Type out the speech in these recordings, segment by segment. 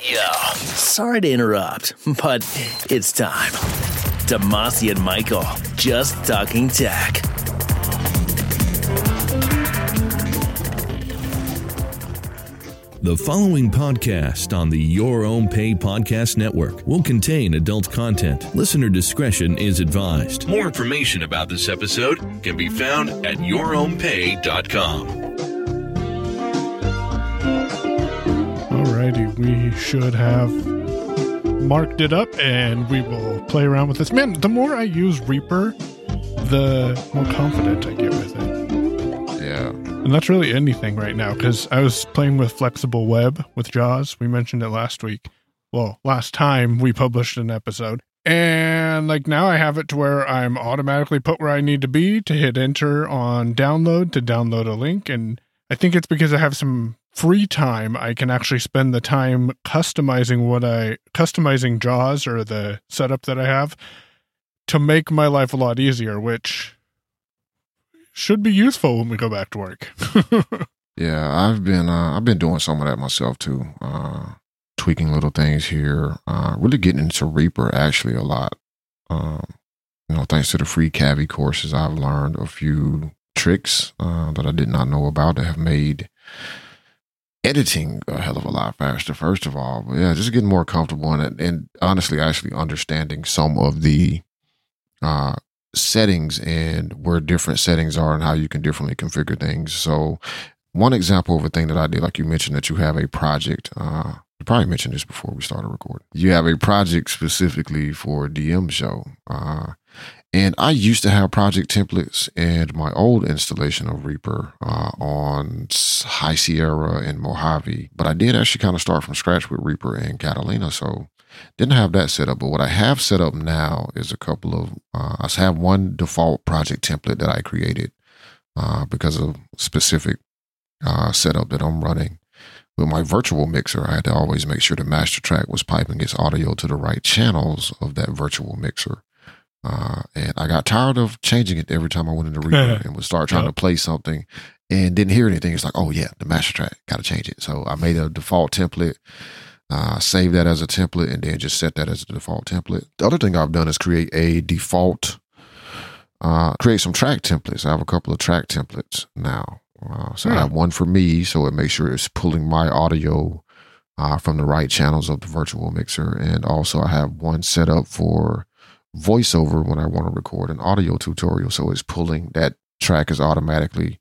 Yo, sorry to interrupt, but it's time. Demasi and Michael, just talking tech. The following podcast on the Your Own Pay Podcast Network will contain adult content. Listener discretion is advised. More information about this episode can be found at yourownpay.com. Alrighty, we should have marked it up and we will play around with this. Man, the more I use Reaper, the more confident I get with it. Yeah. And that's really anything right now because I was playing with Flexible Web with JAWS. We mentioned it last week. Well, last time we published an episode. And like now I have it to where I'm automatically put where I need to be to hit enter on download to download a link. And I think it's because I have some free time. I can actually spend the time customizing what I customizing JAWS or the setup that I have to make my life a lot easier, which should be useful when we go back to work. Yeah, I've been uh, I've been doing some of that myself too. Uh, tweaking little things here. Uh, really getting into Reaper actually a lot. Um, you know, thanks to the free Cavi courses, I've learned a few tricks uh, that I did not know about that have made editing a hell of a lot faster. First of all, but yeah, just getting more comfortable it, and honestly, actually understanding some of the uh, settings and where different settings are and how you can differently configure things. So, one example of a thing that I did, like you mentioned, that you have a project. Uh, you probably mentioned this before we started recording. You have a project specifically for DM show. Uh, and I used to have project templates in my old installation of Reaper uh, on High Sierra and Mojave, but I did actually kind of start from scratch with Reaper and Catalina. So didn't have that set up. But what I have set up now is a couple of, uh, I have one default project template that I created uh, because of specific uh, setup that I'm running. With my virtual mixer, I had to always make sure the master track was piping its audio to the right channels of that virtual mixer. Uh, and I got tired of changing it every time I went into Reaper and would start trying Yep. to play something and didn't hear anything. It's like, oh yeah, the master track, got to change it. So I made a default template, uh, save that as a template, and then just set that as the default template. The other thing I've done is create a default, uh, create some track templates. I have a couple of track templates now. Uh, so I Hmm. have one for me, so it makes sure it's pulling my audio uh, from the right channels of the virtual mixer. And also, I have one set up for voiceover when I want to record an audio tutorial. So it's pulling that track is automatically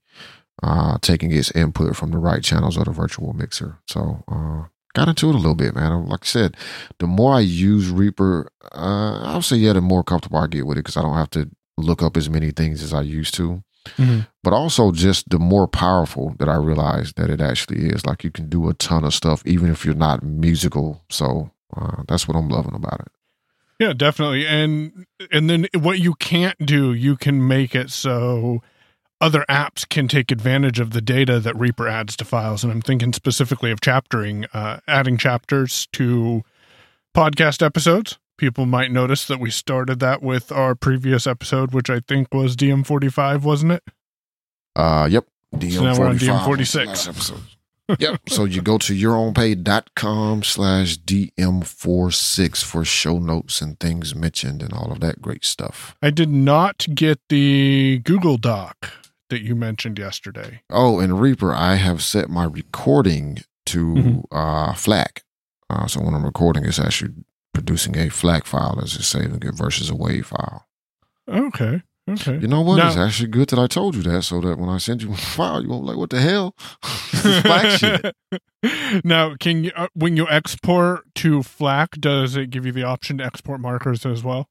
uh, taking its input from the right channels of the virtual mixer. So uh, got into it a little bit, man. Like I said, the more I use Reaper, uh, I'll say yeah, the more comfortable I get with it because I don't have to look up as many things as I used to. Mhm. But also just the more powerful that I realize that it actually is. Like you can do a ton of stuff even if you're not musical. So uh, that's what I'm loving about it. Yeah, definitely. And and then what you can't do, you can make it so other apps can take advantage of the data that Reaper adds to files. And I'm thinking specifically of chaptering, uh, adding chapters to podcast episodes. People might notice that we started that with our previous episode, which I think was DM45, wasn't it? Uh, yep. So now we're on DM45 was DM46. Yep. So you go to yourownpay.com slash DM46 for show notes and things mentioned and all of that great stuff. I did not get the Google Doc that you mentioned yesterday. Oh, and Reaper, I have set my recording to Mhm. uh, FLAC. Uh, so when I'm recording, it's actually producing a FLAC file as it's saving it versus a WAV file. Okay. Okay. You know what? Now- it's actually good that I told you that so that when I send you a file, you won't be like, what the hell? This is shit. now, can you uh, when you export to FLAC, does it give you the option to export markers as well?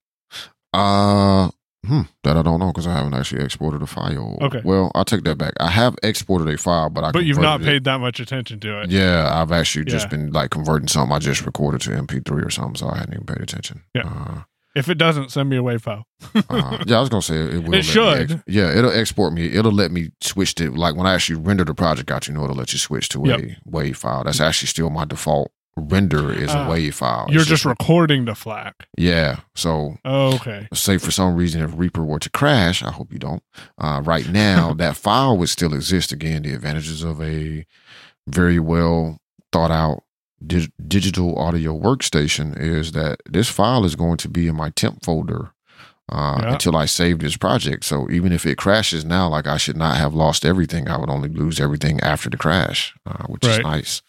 Uh, hmm, that I don't know because I haven't actually exported a file. Okay. Well, I'll take that back. I have exported a file, but I but you've not converted it. paid that much attention to it. Yeah, I've actually just been like converting something I just recorded to MP3 or something, so I hadn't even paid attention. Yeah. Uh, If it doesn't, send me a WAV file. uh, yeah, I was gonna say it will. It should. ex- yeah, it'll export me. It'll let me switch to like when I actually render the project out. You know, it'll let you switch to Yep. a WAV file. That's actually still my default render is a Ah, WAV file. You're It's just recording the FLAC. yeah. So Oh, okay. say for some reason if Reaper were to crash, I hope you don't. Uh, right now, that file would still exist. Again, the advantages of a very well thought out di- digital audio workstation is that this file is going to be in my temp folder uh, Yeah. until I save this project. So even if it crashes now, like I should not have lost everything. I would only lose everything after the crash, uh, which is nice.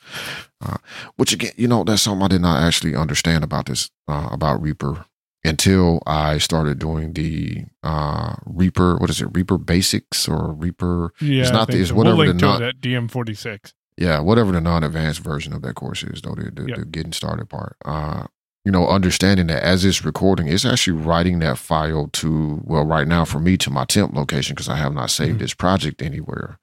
Uh, which again, you know, that's something I did not actually understand about this uh, about Reaper until I started doing the uh, Reaper. What is it? Reaper Basics or Reaper? Yeah, It's not the- it's whatever we'll the link to not- it at DM46. Yeah, whatever the non-advanced version of that course is, though the, the, Yep. the getting started part. Uh, you know, understanding that as it's recording, it's actually writing that file to well, right now for me to my temp location because I have not saved Mhm. this project anywhere.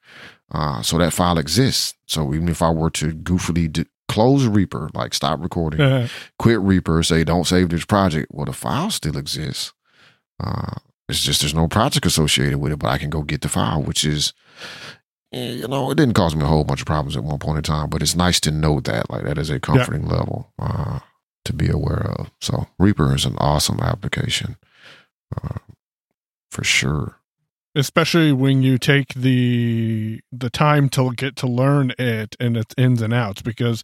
Uh, so that file exists. So even if I were to goofily d- close Reaper, like stop recording, Uh, quit Reaper, say don't save this project, well, the file still exists. Uh, it's just there's no project associated with it, but I can go get the file, which is, you know, it didn't cause me a whole bunch of problems at one point in time, but it's nice to know that, like that is a comforting level uh, to be aware of. So Reaper is an awesome application, uh, for sure. especially when you take the the time to get to learn it and its ins and outs because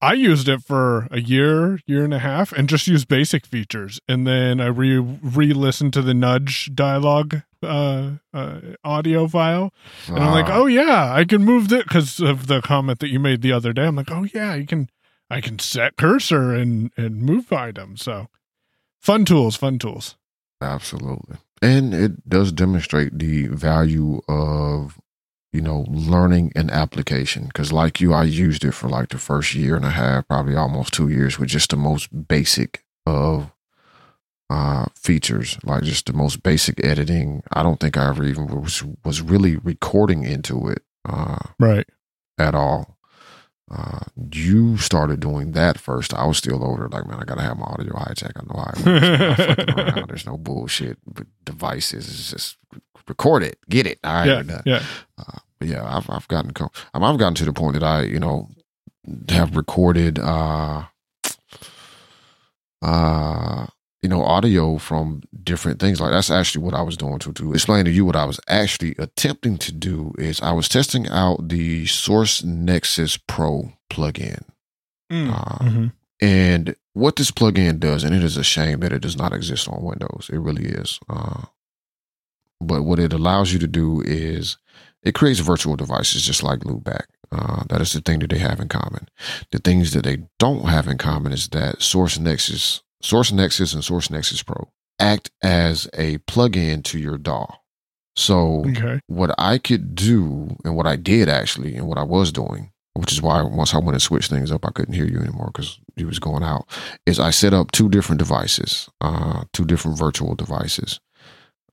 I used it for a year, year and a half, and just used basic features. And then I re re listened to the nudge dialogue uh, uh, audio file, and I'm like, Uh, oh yeah, I can move that because of the comment that you made the other day. I'm like, oh yeah, you can, I can set cursor and and move items. So fun tools, fun tools. Absolutely. And it does demonstrate the value of, you know, learning an application. Because, like you, I used it for like the first year and a half, probably almost two years, with just the most basic of uh, features, like just the most basic editing. I don't think I ever even was, was really recording into it uh, Right. at all. Uh, you started doing that first. I was still older. Like, man, I gotta have my audio tech. I know how it works. I'm not fucking around. There's no bullshit devices. It's just record it, get it. All right, yeah. done. Yeah. But yeah, I've I've gotten com- um, I've gotten to the point that I you know have recorded uh uh you know audio from different things. Like that's actually what I was doing to to explain to you what I was actually attempting to do is I was testing out the Source Nexus Pro plugin. Mm. Uh, Mhm. And what this plugin does, and it is a shame that it does not exist on Windows. It really is. Uh, but what it allows you to do is it creates virtual devices just like Loopback. Uh, that is the thing that they have in common. The things that they don't have in common is that Source Nexus, Source Nexus, and Source Nexus Pro act as a plugin to your DAW. So Okay. what I could do and what I did actually and what I was doing, which is why once I went and switched things up, I couldn't hear you anymore because you was going out, is I set up two different devices, uh, two different virtual devices.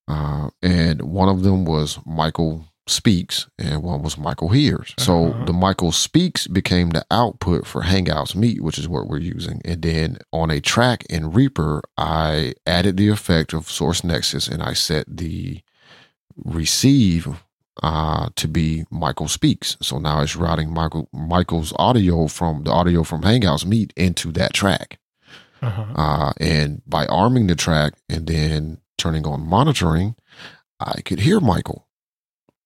Uh, and one of them was Michael Speaks and one was Michael Hears. So Uh-huh. the Michael Speaks became the output for Hangouts Meet, which is what we're using. And then on a track in Reaper, I added the effect of Source Nexus and I set the receive uh, to be Michael speaks. So now it's routing Michael Michael's audio from the audio from Hangouts Meet into that track. Uh-huh. Uh, and by arming the track and then turning on monitoring, I could hear Michael.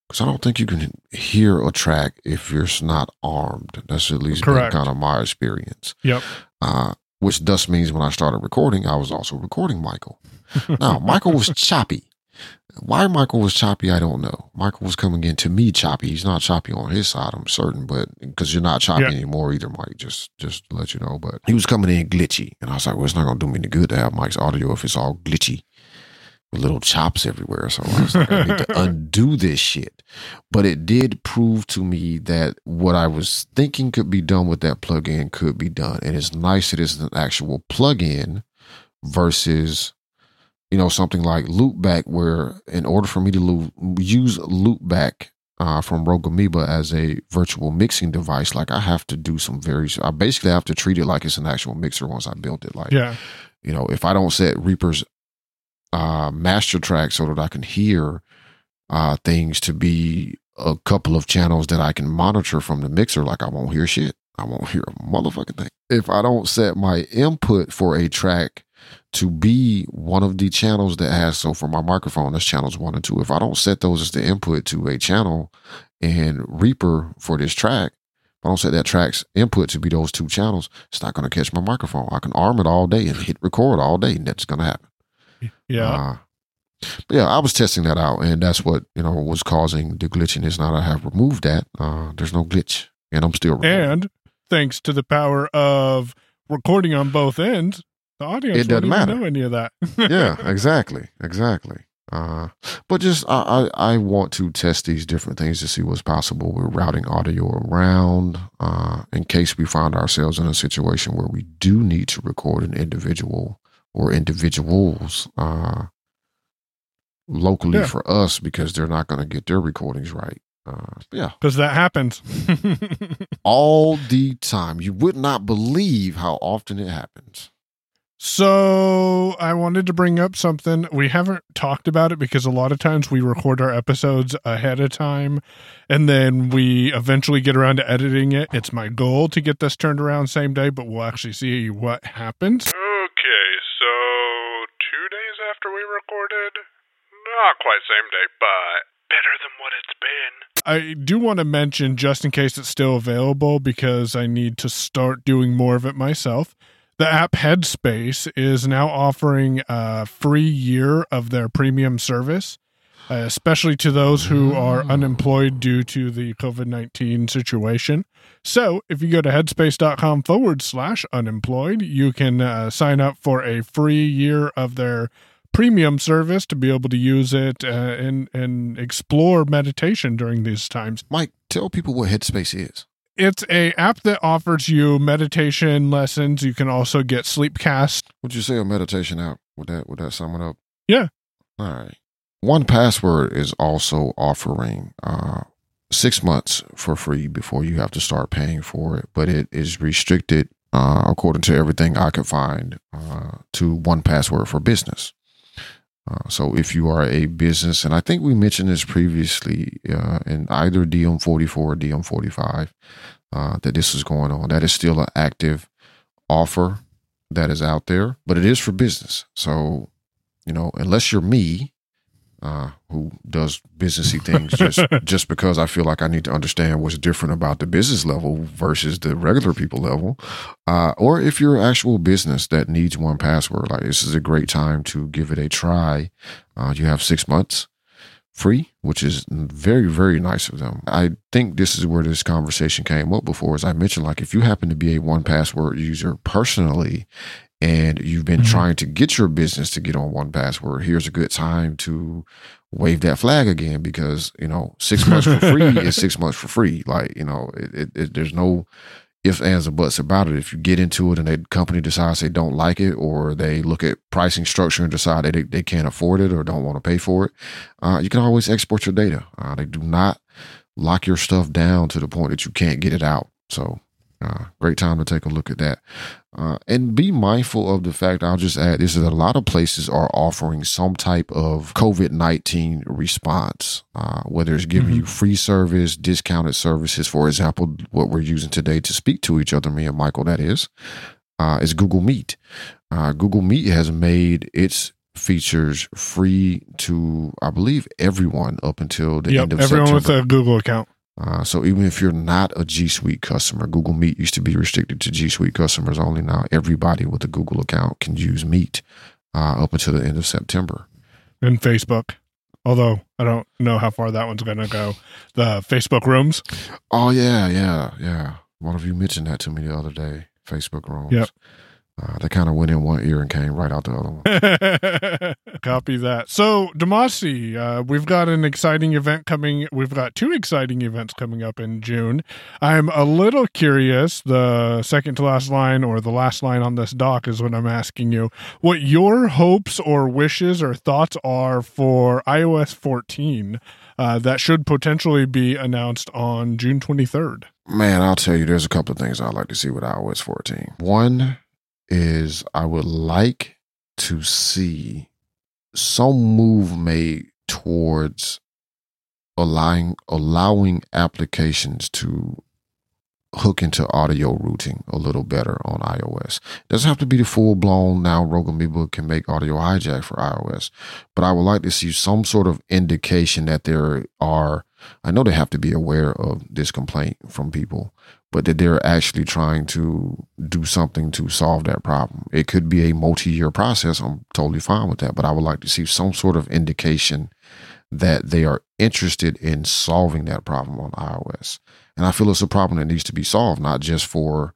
Because I don't think you can hear a track if you're not armed. That's at least been kind of my experience. Yep. Uh, which thus means when I started recording, I was also recording Michael. Now, Michael was choppy. Why Michael was choppy, I don't know. Michael was coming in to me choppy. He's not choppy on his side, I'm certain, but because you're not choppy anymore either, Mike. Just just to let you know. But he was coming in glitchy, and I was like, well, it's not gonna do me any good to have Mike's audio if it's all glitchy little chops everywhere. So I was like, I need to undo this shit. But it did prove to me that what I was thinking could be done with that plugin could be done, and it's nice that it's an actual plugin versus you know something like loopback where in order for me to lo- use loopback uh, from rogue amoeba as a virtual mixing device like i have to do some very i basically have to treat it like it's an actual mixer once i built it like Yeah. you know if i don't set reaper's uh, master track so that i can hear uh, things to be a couple of channels that i can monitor from the mixer like i won't hear shit i won't hear a motherfucking thing if i don't set my input for a track to be one of the channels that has so for my microphone that's channels one and two if i don't set those as the input to a channel and reaper for this track if I don't set that track's input to be those two channels, it's not going to catch my microphone. I can arm it all day and hit record all day, and that's going to happen. Yeah. Uh, but yeah, I was testing that out, and that's what you know was causing the glitchiness. Now I have removed that, uh, there's no glitch, and I'm still recording. and thanks to the power of recording on both ends, the audience It doesn't matter. know any of that. yeah, exactly, exactly. Uh, but just I, I I want to test these different things to see what's possible. We're routing audio around uh, in case we find ourselves in a situation where we do need to record an individual or individuals uh, locally Yeah. for us because they're not going to get their recordings right. Uh, yeah, Because that happens. all the time. You would not believe how often it happens. So I wanted to bring up something. We haven't talked about it because a lot of times we record our episodes ahead of time and then we eventually get around to editing it. It's my goal to get this turned around same day, but we'll actually see what happens. Okay, so two days after we recorded? Not quite same day, but better than what it's been. I do want to mention, just in case it's still available, because I need to start doing more of it myself. The app Headspace is now offering a free year of their premium service, uh, especially to those who are unemployed due to the COVID 19 situation. So if you go to headspace.com forward slash unemployed, you can uh, sign up for a free year of their premium service to be able to use it uh, and and explore meditation during these times. Mike, tell people what Headspace is. It's a app that offers you meditation lessons. You can also get Sleepcast. Would you say a meditation app? Would that would that sum it up? Yeah. All right. 1Password is also offering uh, six months for free before you have to start paying for it, but it is restricted uh, according to everything I could find uh, to 1Password for business. Uh, so if you are a business, and I think we mentioned this previously uh, in either DM44 or DM45, uh, that this is going on. That is still an active offer that is out there, but it is for business. So, you know, unless you're me, uh, who does businessy things just just because I feel like I need to understand what's different about the business level versus the regular people level, uh, or if you're an actual business that needs 1Password, like this is a great time to give it a try. Uh, you have six months free, which is very very nice of them. I think this is where this conversation came up before, as I mentioned, like if you happen to be a 1Password user personally and you've been Mhm. trying to get your business to get on 1Password, here's a good time to wave that flag again because you know six months for free is six months for free. Like you know, it, it, it, there's no ifs, ands, or buts about it. If you get into it and the company decides they don't like it, or they look at pricing structure and decide they they can't afford it or don't want to pay for it, uh, you can always export your data. Uh, they do not lock your stuff down to the point that you can't get it out. So. Uh, great time to take a look at that. Uh, and be mindful of the fact, I'll just add this is a lot of places are offering some type of COVID 19 response, uh, whether it's giving you free service, discounted services. For example, what we're using today to speak to each other, me and Michael, that is, uh, is Google Meet. Uh, Google Meet has made its features free to, I believe, everyone up until the yep, end of everyone September. with a Google account. Uh, so even if you're not a G Suite customer, Google Meet used to be restricted to G Suite customers only. Now everybody with a Google account can use Meet uh, up until the end of September. and Facebook. Although I don't know how far that one's going to go. The Facebook rooms. Oh yeah, yeah, yeah. One of you mentioned that to me the other day. Facebook rooms. Yep. Uh, they kind of went in one ear and came right out the other one. Copy that. So, Demasi, uh, we've got an exciting event coming. We've got two exciting events coming up in June. I'm a little curious. The second to last line or the last line on this doc is what I'm asking you. What your hopes or wishes or thoughts are for iOS 14 uh, that should potentially be announced on June 23rd. Man, I'll tell you, there's a couple of things I'd like to see with iOS 14. One is I would like to see some move made towards allowing allowing applications to hook into audio routing a little better on iOS. It doesn't have to be the full blown now Rogue Amoeba can make audio hijack for iOS, but I would like to see some sort of indication that there are I know they have to be aware of this complaint from people, but that they're actually trying to do something to solve that problem. It could be a multi year process. I'm totally fine with that, but I would like to see some sort of indication that they are interested in solving that problem on iOS. And I feel it's a problem that needs to be solved, not just for,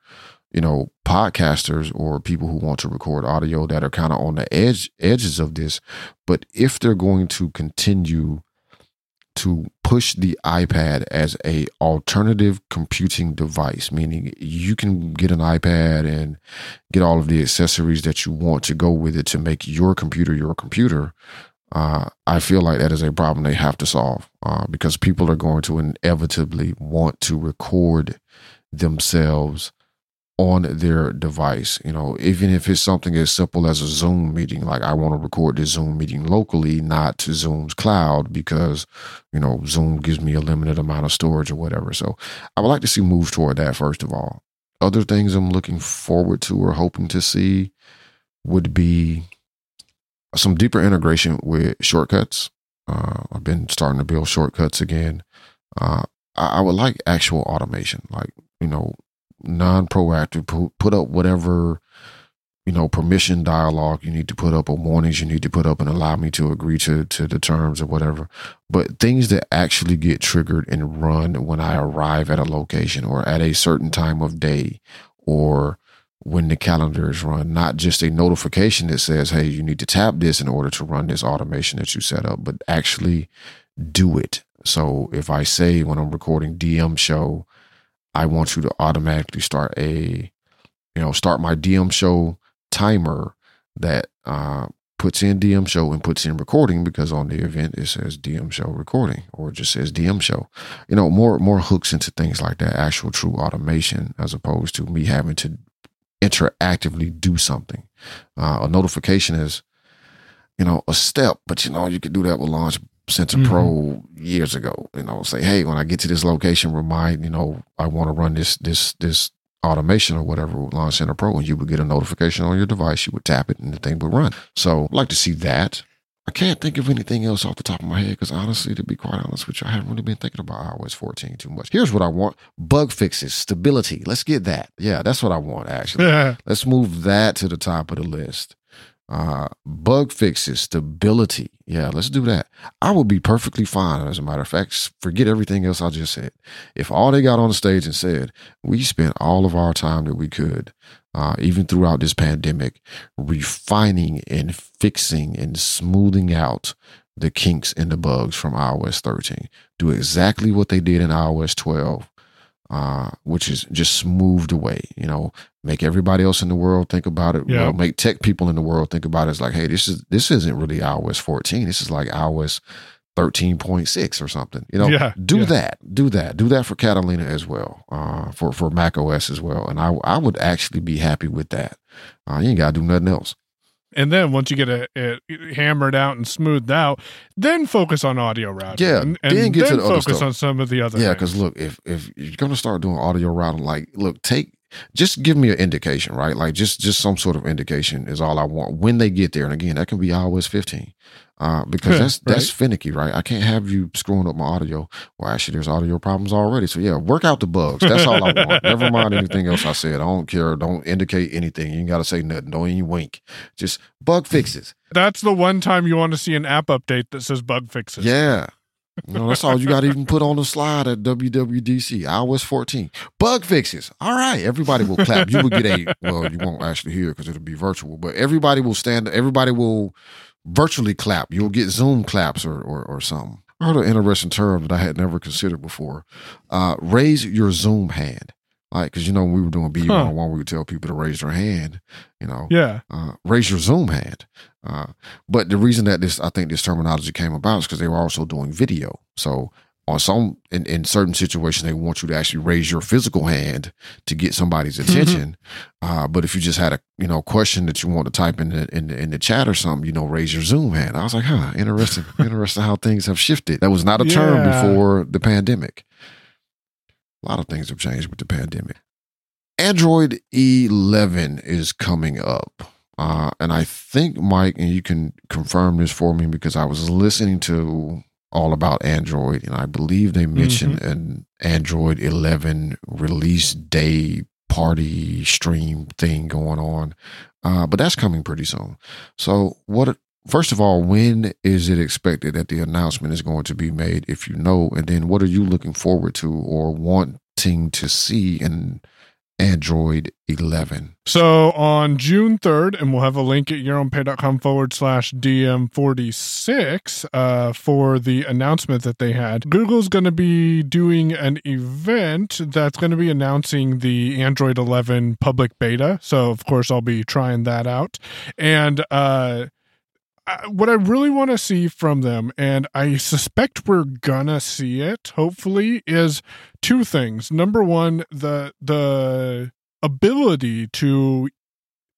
you know, podcasters or people who want to record audio that are kind of on the edge edges of this, but if they're going to continue to push the iPad as a alternative computing device, meaning you can get an iPad and get all of the accessories that you want to go with it to make your computer your computer uh, I feel like that is a problem they have to solve uh, because people are going to inevitably want to record themselves on their device. You know, even if it's something as simple as a Zoom meeting, like I want to record this Zoom meeting locally, not to Zoom's cloud because, you know, Zoom gives me a limited amount of storage or whatever. So I would like to see move toward that, first of all. Other things I'm looking forward to or hoping to see would be some deeper integration with shortcuts. Uh, I've been starting to build shortcuts again. Uh, I, I, would like actual automation, like you know, non-proactive. Put, put up whatever you know permission dialogue you need to put up, or warnings you need to put up, and allow me to agree to to the terms or whatever. But things that actually get triggered and run when I arrive at a location or at a certain time of day, or when the calendar is run, not just a notification that says, hey, you need to tap this in order to run this automation that you set up, but actually do it. So if I say when I'm recording DM show, I want you to automatically start a, you know, start my DM show timer that uh, puts in DM show and puts in recording because on the event it says DM show recording or it just says DM show. You know, more more hooks into things like that, actual true automation as opposed to me having to interactively do something. Uh, a notification is, you know, a step, but you know, you could do that with Launch Center mm-hmm. Pro years ago. You know, say, hey, when I get to this location, remind, you know, I want to run this this this automation or whatever with Launch Center Pro, and you would get a notification on your device. You would tap it, and the thing would run. So, I'd like to see that. I can't think of anything else off the top of my head because honestly, to be quite honest with you, I haven't really been thinking about iOS 14 too much. Here's what I want bug fixes, stability. Let's get that. Yeah, that's what I want, actually. Let's move that to the top of the list. Uh, bug fixes, stability. Yeah, let's do that. I would be perfectly fine. As a matter of fact, forget everything else I just said. If all they got on the stage and said, we spent all of our time that we could uh, even throughout this pandemic, refining and fixing and smoothing out the kinks and the bugs from iOS 13. Do exactly what they did in iOS 12, uh, which is just smoothed away. You know, make everybody else in the world think about it. Yeah. Well, make tech people in the world think about it. It's like, hey, this is this isn't really iOS 14. This is like iOS 13.6 or something. You know, yeah, do yeah. that. Do that. Do that for Catalina as well, uh, for, for Mac OS as well. And I, I would actually be happy with that. Uh, you ain't got to do nothing else. And then once you get it, it, hammered out and smoothed out, then focus on audio routing. Yeah, and, and then get then to the focus on some of the other. Yeah, because look, if if you're gonna start doing audio routing, like, look, take just give me an indication, right? Like just just some sort of indication is all I want when they get there. And again, that can be iOS 15. Uh, because that's right. that's finicky, right? I can't have you screwing up my audio. Well, actually, there's audio problems already. So yeah, work out the bugs. That's all I want. Never mind anything else I said. I don't care. Don't indicate anything. You ain't got to say nothing. Don't even wink. Just bug fixes. That's the one time you want to see an app update that says bug fixes. Yeah, you know, that's all you got to even put on the slide at WWDC, iOS 14. Bug fixes. All right. Everybody will clap. You will get a, well, you won't actually hear because it'll be virtual, but everybody will stand, up, everybody will virtually clap. You'll get Zoom claps or, or, or something. I heard an interesting term that I had never considered before. Uh, raise your Zoom hand. Like, cause you know, when we were doing B one one, we would tell people to raise their hand, you know, yeah, uh, raise your Zoom hand. Uh, but the reason that this, I think this terminology came about is because they were also doing video. So on some, in, in certain situations, they want you to actually raise your physical hand to get somebody's attention. uh, but if you just had a, you know, question that you want to type in the, in the, in the chat or something, you know, raise your Zoom hand. I was like, huh, interesting, interesting how things have shifted. That was not a yeah. term before the pandemic. A lot of things have changed with the pandemic. Android 11 is coming up. Uh, and I think, Mike, and you can confirm this for me because I was listening to all about Android, and I believe they mentioned an Android 11 release day party stream thing going on. Uh, but that's coming pretty soon. So, what? First of all, when is it expected that the announcement is going to be made? If you know, and then what are you looking forward to or wanting to see in Android 11? So on June 3rd, and we'll have a link at yourownpay.com forward slash DM46 uh, for the announcement that they had. Google's going to be doing an event that's going to be announcing the Android 11 public beta. So, of course, I'll be trying that out. And, uh, what I really want to see from them, and I suspect we're gonna see it, hopefully, is two things. Number one, the the ability to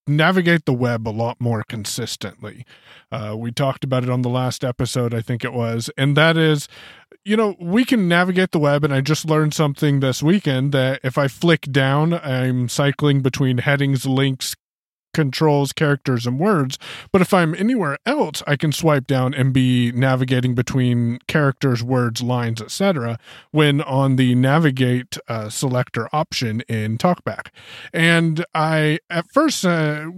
navigate the web a lot more consistently. Uh, we talked about it on the last episode, I think it was, and that is, you know, we can navigate the web. And I just learned something this weekend that if I flick down, I'm cycling between headings, links, controls characters and words but if i'm anywhere else i can swipe down and be navigating between characters words lines etc when on the navigate uh, selector option in talkback and i at first uh,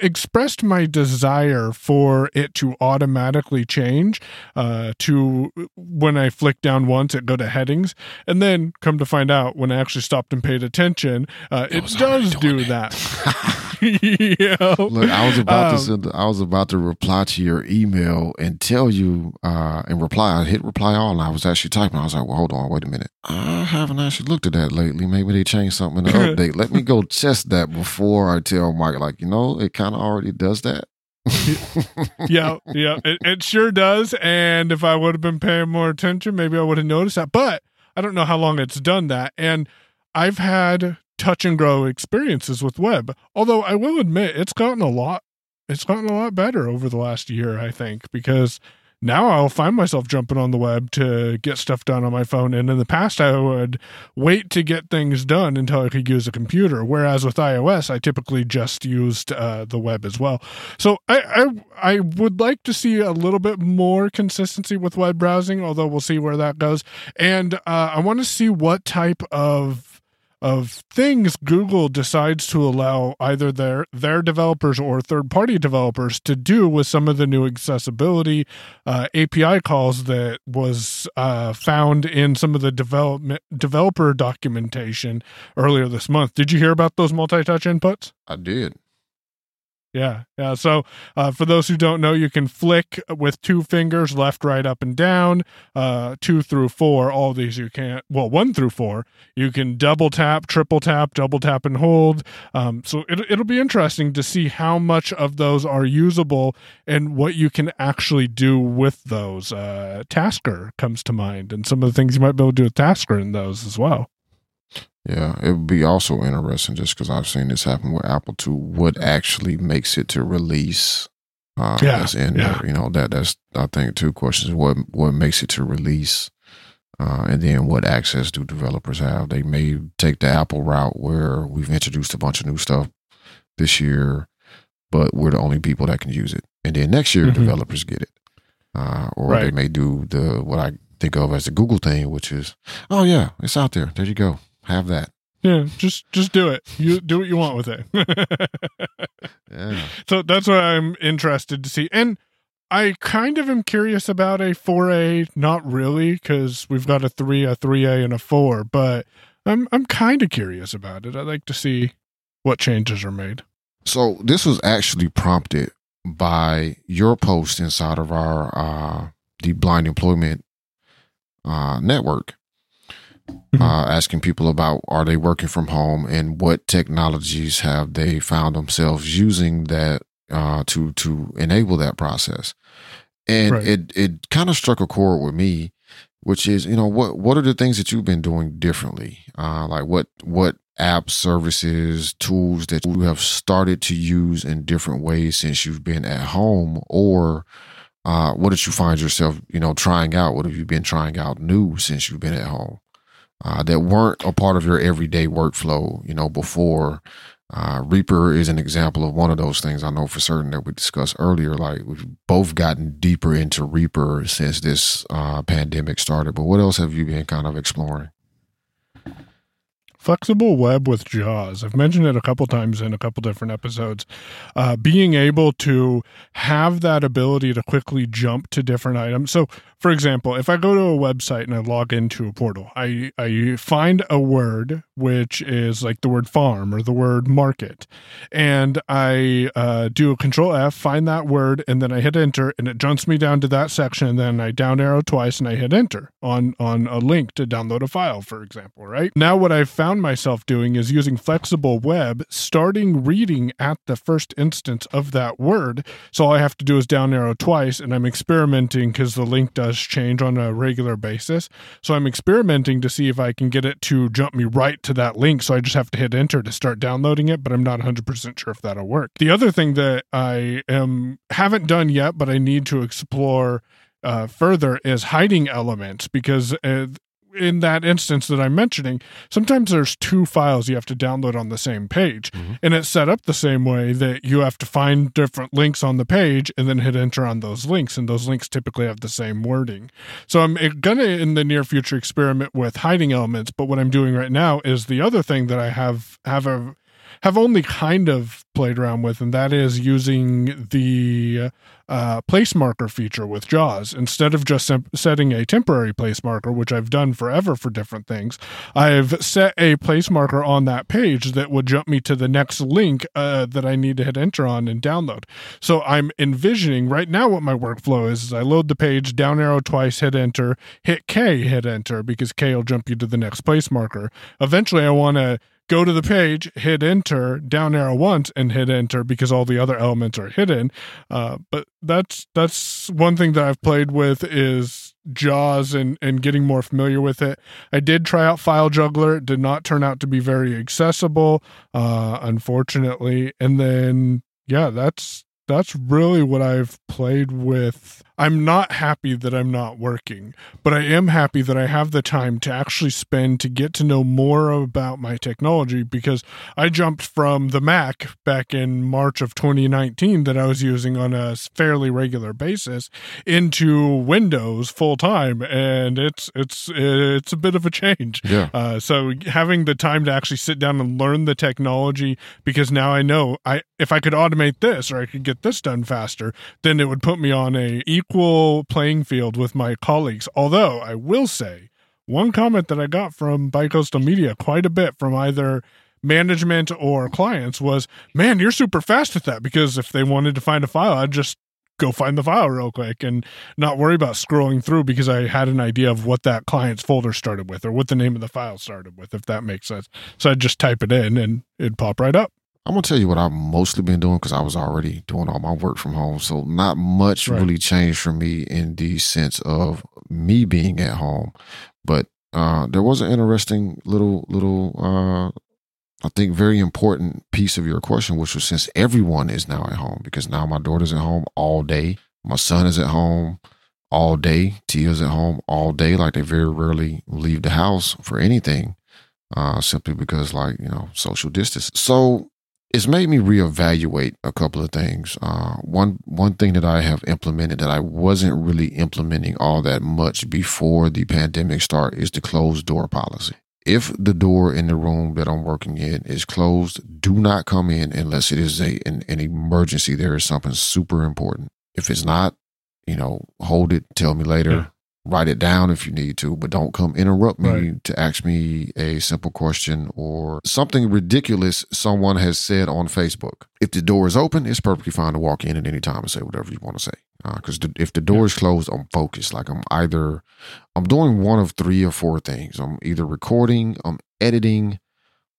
expressed my desire for it to automatically change uh, to when i flick down once it go to headings and then come to find out when i actually stopped and paid attention uh, it does do it. that Look, I was about um, to send, I was about to reply to your email and tell you uh and reply. I hit reply all and I was actually typing. I was like, well, hold on, wait a minute. I haven't actually looked at that lately. Maybe they changed something in the update. Let me go test that before I tell Mike, like, you know, it kind of already does that. yeah, yeah, it, it sure does. And if I would have been paying more attention, maybe I would have noticed that. But I don't know how long it's done that. And I've had touch and grow experiences with web. Although I will admit it's gotten a lot it's gotten a lot better over the last year, I think, because now I'll find myself jumping on the web to get stuff done on my phone. And in the past, I would wait to get things done until I could use a computer. Whereas with iOS, I typically just used uh, the web as well. So I, I, I would like to see a little bit more consistency with web browsing, although we'll see where that goes. And uh, I want to see what type of of things Google decides to allow either their their developers or third party developers to do with some of the new accessibility uh, API calls that was uh, found in some of the development developer documentation earlier this month. Did you hear about those multi touch inputs? I did. Yeah, yeah. So uh, for those who don't know, you can flick with two fingers, left, right, up, and down, uh, two through four. All these you can't. Well, one through four. You can double tap, triple tap, double tap, and hold. Um, so it, it'll be interesting to see how much of those are usable and what you can actually do with those. Uh, Tasker comes to mind, and some of the things you might be able to do with Tasker in those as well. Yeah, it would be also interesting just because I've seen this happen with Apple too. What actually makes it to release? Uh, yeah, that's in yeah. there. You know that that's I think two questions: what what makes it to release, uh, and then what access do developers have? They may take the Apple route where we've introduced a bunch of new stuff this year, but we're the only people that can use it, and then next year mm-hmm. developers get it, uh, or right. they may do the what I think of as the Google thing, which is, oh yeah, it's out there. There you go have that. Yeah, just just do it. You do what you want with it. yeah. So that's what I'm interested to see. And I kind of am curious about a 4A, not really, because we've got a 3, a 3A, and a 4, but I'm I'm kind of curious about it. I'd like to see what changes are made. So this was actually prompted by your post inside of our uh, the blind employment uh, network mm-hmm. uh, asking people about are they working from home and what technologies have they found themselves using that uh, to to enable that process. And right. it it kind of struck a chord with me, which is you know what what are the things that you've been doing differently? Uh, like what what app services, tools that you have started to use in different ways since you've been at home, or uh, what did you find yourself, you know, trying out? What have you been trying out new since you've been at home? Uh, that weren't a part of your everyday workflow, you know, before Uh, Reaper is an example of one of those things I know for certain that we discussed earlier. Like we've both gotten deeper into Reaper since this uh, pandemic started. But what else have you been kind of exploring? Flexible web with JAWS. I've mentioned it a couple times in a couple different episodes. Uh, being able to have that ability to quickly jump to different items. So, for example, if I go to a website and I log into a portal, I, I find a word which is like the word farm or the word market, and I uh, do a control F, find that word, and then I hit enter, and it jumps me down to that section. And then I down arrow twice and I hit enter on on a link to download a file, for example. Right now, what I've found myself doing is using flexible web, starting reading at the first instance of that word. So all I have to do is down arrow twice, and I'm experimenting because the link does does change on a regular basis. So I'm experimenting to see if I can get it to jump me right to that link. So I just have to hit enter to start downloading it, but I'm not 100% sure if that'll work. The other thing that I am haven't done yet, but I need to explore uh, further is hiding elements because uh, in that instance that I'm mentioning, sometimes there's two files you have to download on the same page. Mm-hmm. And it's set up the same way that you have to find different links on the page and then hit enter on those links. And those links typically have the same wording. So I'm going to, in the near future, experiment with hiding elements. But what I'm doing right now is the other thing that I have, have a, have only kind of played around with, and that is using the uh, place marker feature with JAWS. Instead of just setting a temporary place marker, which I've done forever for different things, I've set a place marker on that page that would jump me to the next link uh, that I need to hit enter on and download. So I'm envisioning right now what my workflow is, is I load the page, down arrow twice, hit enter, hit K, hit enter, because K will jump you to the next place marker. Eventually, I want to go to the page, hit enter, down arrow once, and hit enter because all the other elements are hidden. Uh, but that's that's one thing that I've played with is JAWS and and getting more familiar with it. I did try out File Juggler. It did not turn out to be very accessible, uh, unfortunately. And then yeah, that's that's really what I've played with I'm not happy that I'm not working, but I am happy that I have the time to actually spend to get to know more about my technology because I jumped from the Mac back in March of 2019 that I was using on a fairly regular basis into Windows full time and it's it's it's a bit of a change. Yeah. Uh, so having the time to actually sit down and learn the technology because now I know I if I could automate this or I could get this done faster, then it would put me on a equal playing field with my colleagues. Although I will say, one comment that I got from Bicoastal Media quite a bit from either management or clients was, "Man, you're super fast at that." Because if they wanted to find a file, I'd just go find the file real quick and not worry about scrolling through because I had an idea of what that client's folder started with or what the name of the file started with, if that makes sense. So I'd just type it in and it'd pop right up. I'm gonna tell you what I've mostly been doing because I was already doing all my work from home, so not much right. really changed for me in the sense of me being at home. But uh, there was an interesting little little uh, I think very important piece of your question, which was since everyone is now at home, because now my daughter's at home all day, my son is at home all day, Tia's at home all day, like they very rarely leave the house for anything, uh, simply because like you know social distance. So it's made me reevaluate a couple of things. Uh, one one thing that I have implemented that I wasn't really implementing all that much before the pandemic start is the closed door policy. If the door in the room that I'm working in is closed, do not come in unless it is a an, an emergency. There is something super important. If it's not, you know, hold it. Tell me later. Yeah write it down if you need to, but don't come interrupt me right. to ask me a simple question or something ridiculous someone has said on Facebook. If the door is open, it's perfectly fine to walk in at any time and say whatever you want to say. Because uh, if the door yeah. is closed, I'm focused. Like I'm either I'm doing one of three or four things. I'm either recording, I'm editing,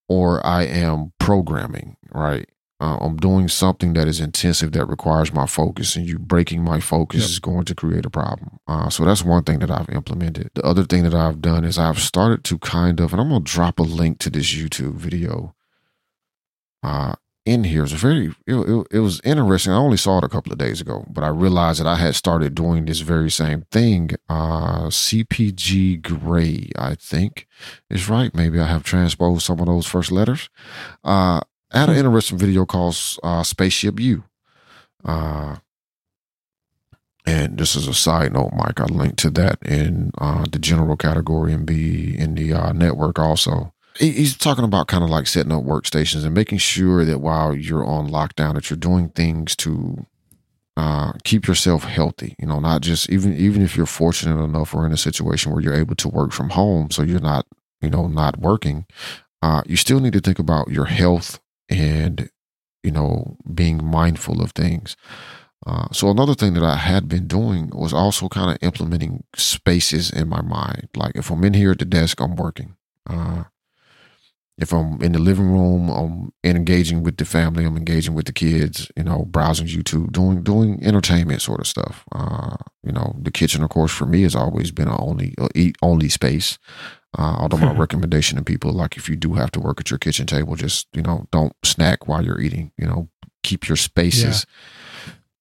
or I am programming. Right uh, I'm doing something that is intensive that requires my focus, and you breaking my focus yep. is going to create a problem. Uh, so that's one thing that I've implemented. The other thing that I've done is I've started to kind of, and I'm going to drop a link to this YouTube video uh, in here. It's very, it, it, it was interesting. I only saw it a couple of days ago, but I realized that I had started doing this very same thing. Uh, CPG Grey, I think is right. Maybe I have transposed some of those first letters. Uh, I had an interesting video called uh, Spaceship You. Uh, and this is a side note, Mike. I linked to that in uh, the general category and be in the uh, network also. He- He's talking about kind of like setting up workstations and making sure that while you're on lockdown, that you're doing things to uh, keep yourself healthy. You know, not just even even if you're fortunate enough or in a situation where you're able to work from home, so you're not you know not working. Uh, you still need to think about your health and you know being mindful of things. Uh, so another thing that I had been doing was also kind of implementing spaces in my mind. Like if I'm in here at the desk, I'm working. Uh, if I'm in the living room, I'm engaging with the family. I'm engaging with the kids. You know, browsing YouTube, doing doing entertainment sort of stuff. Uh, you know, the kitchen, of course, for me has always been a only a eat only space. Uh, although my recommendation to people, like if you do have to work at your kitchen table, just you know, don't snack while you're eating. You know, keep your spaces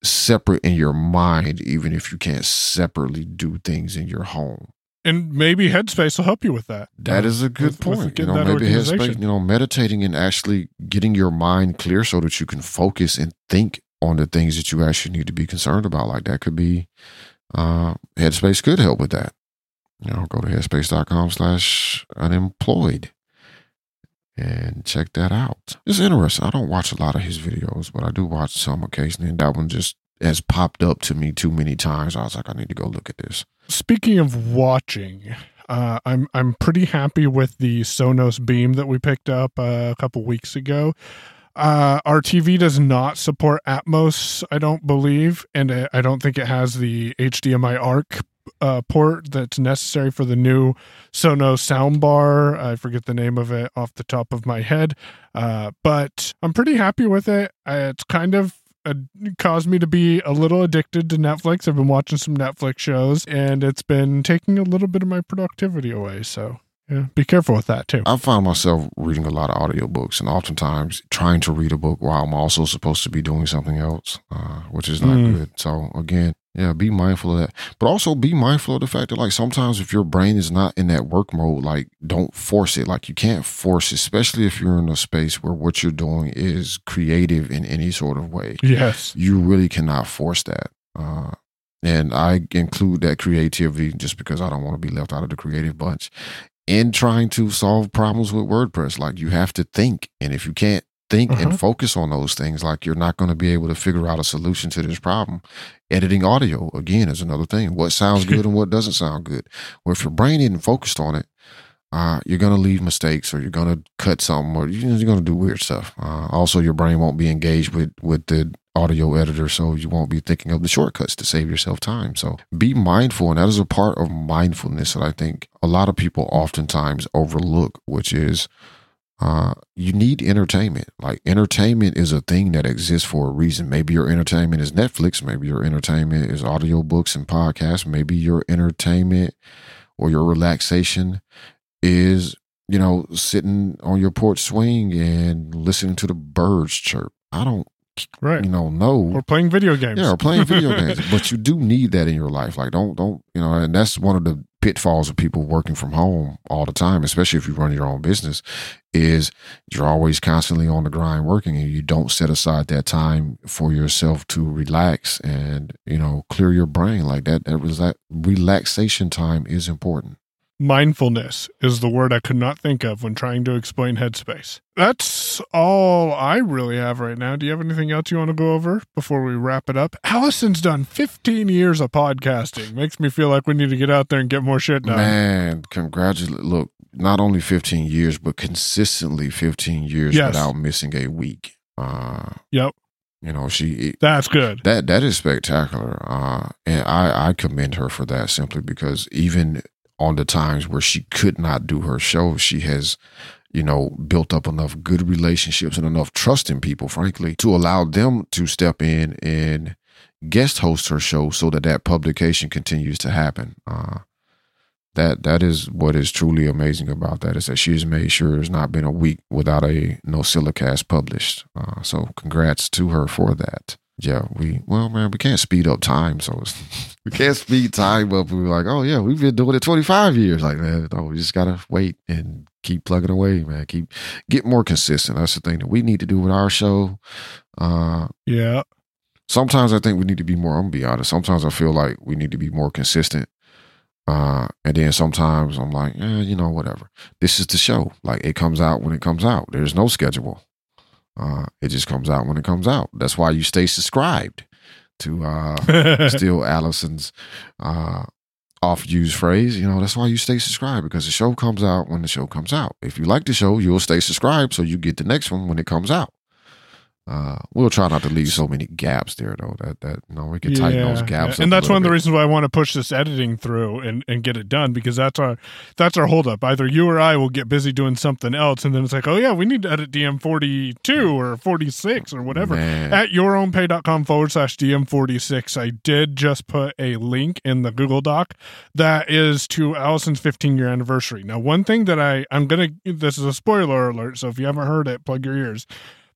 separate in your mind, even if you can't separately do things in your home. And maybe Headspace will help you with that. That Uh, a good with- with point. you know, maybe headspace, you know, meditating and actually getting your mind clear so that you can focus and think on the things that you actually need to be concerned about. Like that could be, uh, Headspace could help with that. You know, go to headspace.com slash unemployed and check that out. It's interesting. I don't watch a lot of his videos, but I do watch some occasionally. And that one just has popped up to me too many times. I was like, I need to go look at this. Speaking of watching, uh, I'm I'm pretty happy with the Sonos Beam that we picked up uh, a couple weeks ago. Uh, our TV does not support Atmos, I don't believe, and I I don't think it has the HDMI ARC uh, port that's necessary for the new Sonos soundbar. I forget the name of it off the top of my head, uh, but I'm pretty happy with it. Uh, it's kind of uh, caused me to be a little addicted to Netflix. I've been watching some Netflix shows, and it's been taking a little bit of my productivity away. So, yeah, be careful with that too. I find myself reading a lot of audiobooks and oftentimes trying to read a book while I'm also supposed to be doing something else, uh, which is not Mm. good. So again, yeah, be mindful of that. But also be mindful of the fact that like sometimes if your brain is not in that work mode, like don't force it. Like you can't force, especially if you're in a space where what you're doing is creative in any sort of way Yes. you really cannot force that. Uh, and I include that creativity just because I don't want to be left out of the creative bunch in trying to solve problems with WordPress. Like you have to think. And if you can't think Uh-huh. and focus on those things, like you're not going to be able to figure out a solution to this problem. Editing audio, again, is another thing. What sounds good and what doesn't sound good. Well, if your brain isn't focused on it, uh, you're going to leave mistakes or you're going to cut something or you- you're going to do weird stuff. Uh, also, your brain won't be engaged with, with the audio editor, so you won't be thinking of the shortcuts to save yourself time. So be mindful. And that is a part of mindfulness that I think a lot of people oftentimes overlook, which is uh, you need entertainment. Like entertainment is a thing that exists for a reason. Maybe your entertainment is Netflix. Maybe your entertainment is audiobooks and podcasts. Maybe your entertainment or your relaxation is, you know, sitting on your porch swing and listening to the birds chirp. I don't, Right. you know, know. Or playing video games. Yeah, or playing video games. But you do need that in your life. Like don't don't you know, and that's one of the pitfalls of people working from home all the time, especially if you run your own business, is you're always constantly on the grind working and you don't set aside that time for yourself to relax and, you know, clear your brain. Like that that was that relaxation time is important. Mindfulness is the word I could not think of when trying to explain Headspace. That's all I really have right now. Do you have anything else you want to go over before we wrap it up? Allison's done 15 years of podcasting. Makes me feel like we need to get out there and get more shit done. Man, congratulate look, not only 15 years, but consistently 15 years Yes. without missing a week. Uh Yep. you know, she That's good. That that is spectacular, uh, and I I commend her for that simply because even on the times where she could not do her show, she has, you know, built up enough good relationships and enough trust in people, frankly, to allow them to step in and guest host her show so that that publication continues to happen. Uh, that that is what is truly amazing about that is that she has made sure there's not been a week without a NosillaCast published. Uh, so congrats to her for that. Yeah, we well, man, we can't speed up time, so it's, we can't speed time up. We're like, oh yeah, we've been doing it twenty five years. Like, man, no, we just gotta wait and keep plugging away, man. Keep get more consistent. That's the thing that we need to do with our show. Uh, Yeah. sometimes I think we need to be more. I'm gonna be honest. Sometimes I feel like we need to be more consistent. Uh, and then sometimes I'm like, eh, you know, whatever. This is the show. Like it comes out when it comes out. There's no schedule. Uh, it just comes out when it comes out. That's why you stay subscribed to uh, steal Allison's uh, oft used phrase. You know, that's why you stay subscribed because the show comes out when the show comes out. If you like the show, you'll stay subscribed so you get the next one when it comes out. Uh, we'll try not to leave so many gaps there, though. That that you know we can tighten those gaps, up and that's one of the reasons why I want to push this editing through and, and get it done because that's our that's our holdup. Either you or I will get busy doing something else, and then it's like, oh yeah, we need to edit DM forty two or forty six or whatever. Man. At yourownpay.com forward slash DM forty six, I did just put a link in the Google Doc that is to Allison's fifteen year anniversary. Now, one thing that I I'm gonna this is a spoiler alert, so if you haven't heard it, plug your ears.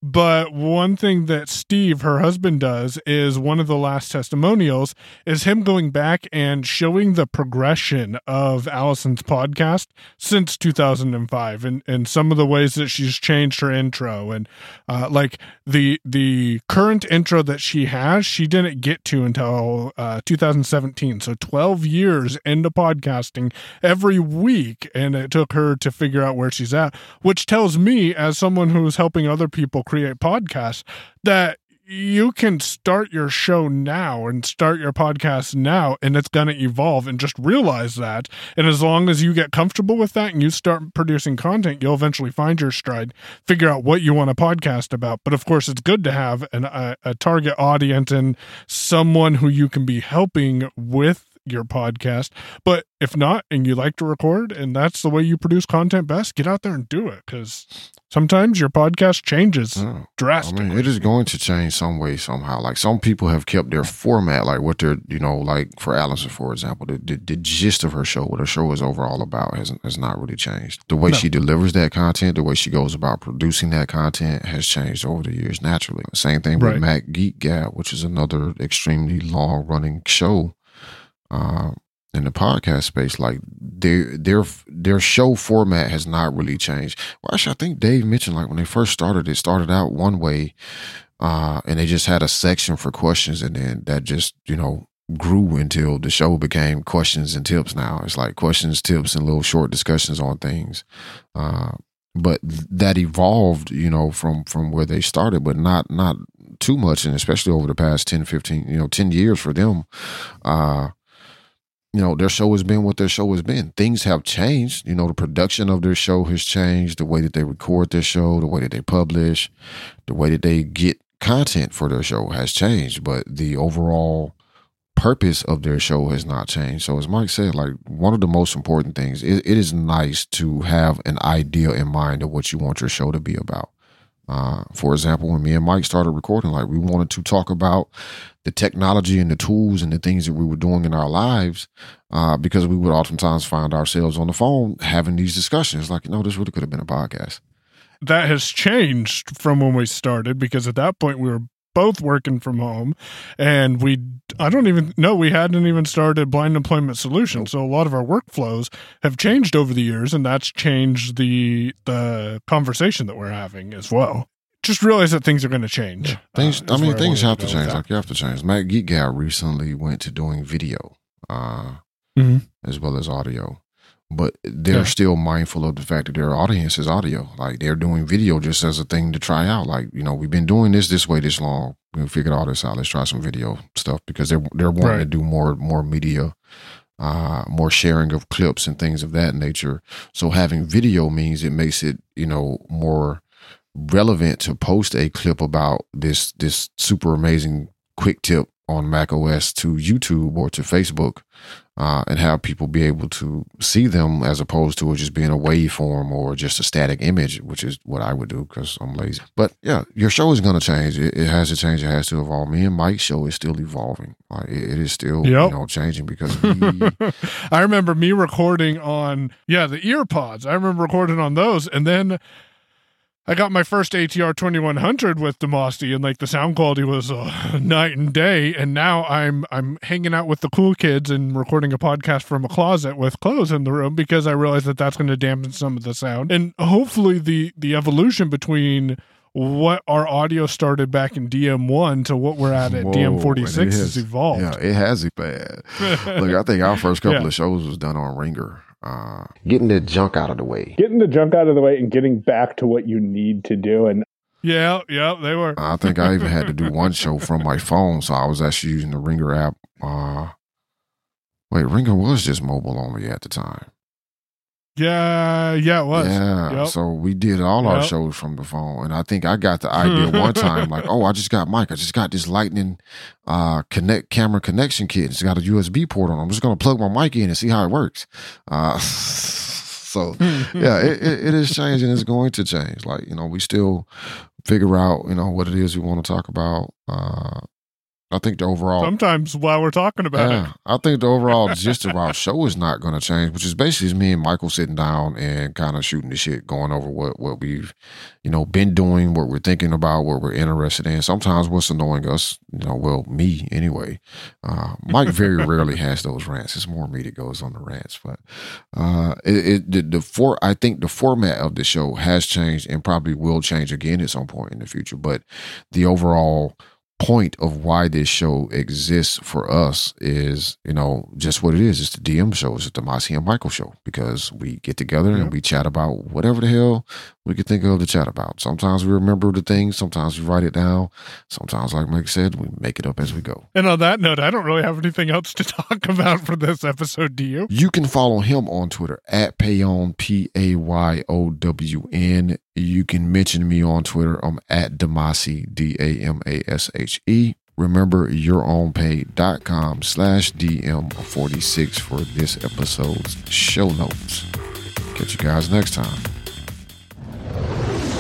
But one thing that Steve, her husband, does is one of the last testimonials is him going back and showing the progression of Allison's podcast since 2005 and, and some of the ways that she's changed her intro. And uh, like the the current intro that she has, she didn't get to until uh, 2017. So 12 years into podcasting every week. And it took her to figure out where she's at, which tells me, as someone who's helping other people create podcasts, that you can start your show now and start your podcast now and it's going to evolve and just realize that. And as long as you get comfortable with that and you start producing content you'll eventually find your stride figure out what you want to podcast about. But of course it's good to have an, a, a target audience and someone who you can be helping with your podcast but if not and you like to record and that's the way you produce content best get out there and do it because sometimes your podcast changes Yeah. I drastically mean, it is going to change some way, somehow. Like some people have kept their format, like what they're, you know, like for Allison, for example, the, the, the gist of her show, what her show is overall about, has has not really changed. The way No. she delivers that content, the way she goes about producing that content, has changed over the years naturally. Same thing with Right. Mac Geek Gab, which is another extremely long running show. Uh, in the podcast space, like their their their show format has not really changed. Well, actually, I think Dave mentioned like when they first started, it started out one way, uh, and they just had a section for questions, and then that just you know grew until the show became questions and tips. Now it's like questions, tips, and little short discussions on things. Uh, but that evolved, you know, from from where they started, but not not too much, and especially over the past 10, 15, you know, ten years for them. Uh, you know, their show has been what their show has been. Things have changed. You know, the production of their show has changed, the way that they record their show, the way that they publish, the way that they get content for their show has changed. But the overall purpose of their show has not changed. So as Mike said, like one of the most important things, it, it is nice to have an idea in mind of what you want your show to be about. Uh, for example, when me and Mike started recording, like we wanted to talk about the technology and the tools and the things that we were doing in our lives, uh, because we would oftentimes find ourselves on the phone having these discussions. Like, no, this really could have been a podcast. that has changed from when we started because at that point we were both working from home and we I don't even know we hadn't even started blind employment solutions so a lot of our workflows have changed over the years and that's changed the the conversation that we're having as well just realize that things are going to change Things, uh, I mean, things wanted have to with change. Like you have to change. Mac Geek Gab recently went to doing video, uh, Mhm. as well as audio, but they're Yeah. still mindful of the fact that their audience is audio. Like they're doing video just as a thing to try out. Like you know, we've been doing this this way this long. We figured all this out. Let's try some video stuff because they're they're wanting to do more more media. Uh, more sharing of clips and things of that nature. So having video means it makes it, you know, more relevant to post a clip about this this super amazing quick tip on Mac OS to YouTube or to Facebook, uh, and have people be able to see them as opposed to it just being a waveform or just a static image, which is what I would do because I'm lazy. But yeah, your show is going to change. It, it has to change. It has to evolve. Me and Mike's show is still evolving. Like it, it is still, you know, changing because we, I remember me recording on yeah the ear pods. I remember recording on those, and then I got my first ATR 2100 with Demosty and like the sound quality was uh, night and day and now I'm I'm hanging out with the cool kids and recording a podcast from a closet with clothes in the room because I realized that that's going to dampen some of the sound and hopefully the the evolution between what our audio started back in DM1 to what we're at at Whoa, DM46 and it has evolved. Yeah, it has evolved. Look, I think our first couple Yeah. of shows was done on Ringr. Uh, getting the junk out of the way. Getting the junk out of the way and getting back to what you need to do. And Yeah, yeah, they were. I think I even had to do one show from my phone, so I was actually using the Ringr app. Uh, wait, Ringr was just mobile only at the time. Yeah, yeah, it was. Yeah, Yep. so we did all our Yep. shows from the phone, and I think I got the idea one time, like, oh, I just got Mike. I just got this Lightning uh connect camera connection kit. It's got a USB port on. it. I'm just gonna plug my mic in and see how it works. Uh, so yeah, it, it, it is changing. It's going to change. Like you know, we still figure out you know what it is we want to talk about. Uh, I think the overall Sometimes while we're talking about it. I think the overall gist of our show is not going to change, which is basically me and Michael sitting down and kind of shooting the shit, going over what what we've, you know, been doing, what we're thinking about, what we're interested in. Sometimes what's annoying us, you know, well, me anyway. Uh, Mike very rarely has those rants. It's more me that goes on the rants, but uh, it, it the, the for I think the format of the show has changed and probably will change again at some point in the future, but the overall point of why this show exists for us is, you know, just what it is. It's the DM show. It's the Massey and Michael show because we get together and we chat about whatever the hell we can think of to chat about. Sometimes we remember the things. Sometimes we write it down. Sometimes, like Mike said, we make it up as we go. And on that note, I don't really have anything else to talk about for this episode, do you? You can follow him on Twitter at Payon, P A Y O W N. You can mention me on Twitter. I'm at Damasi, D A M A S H E. Remember yourownpay.com slash DM46 for this episode's show notes. Catch you guys next time.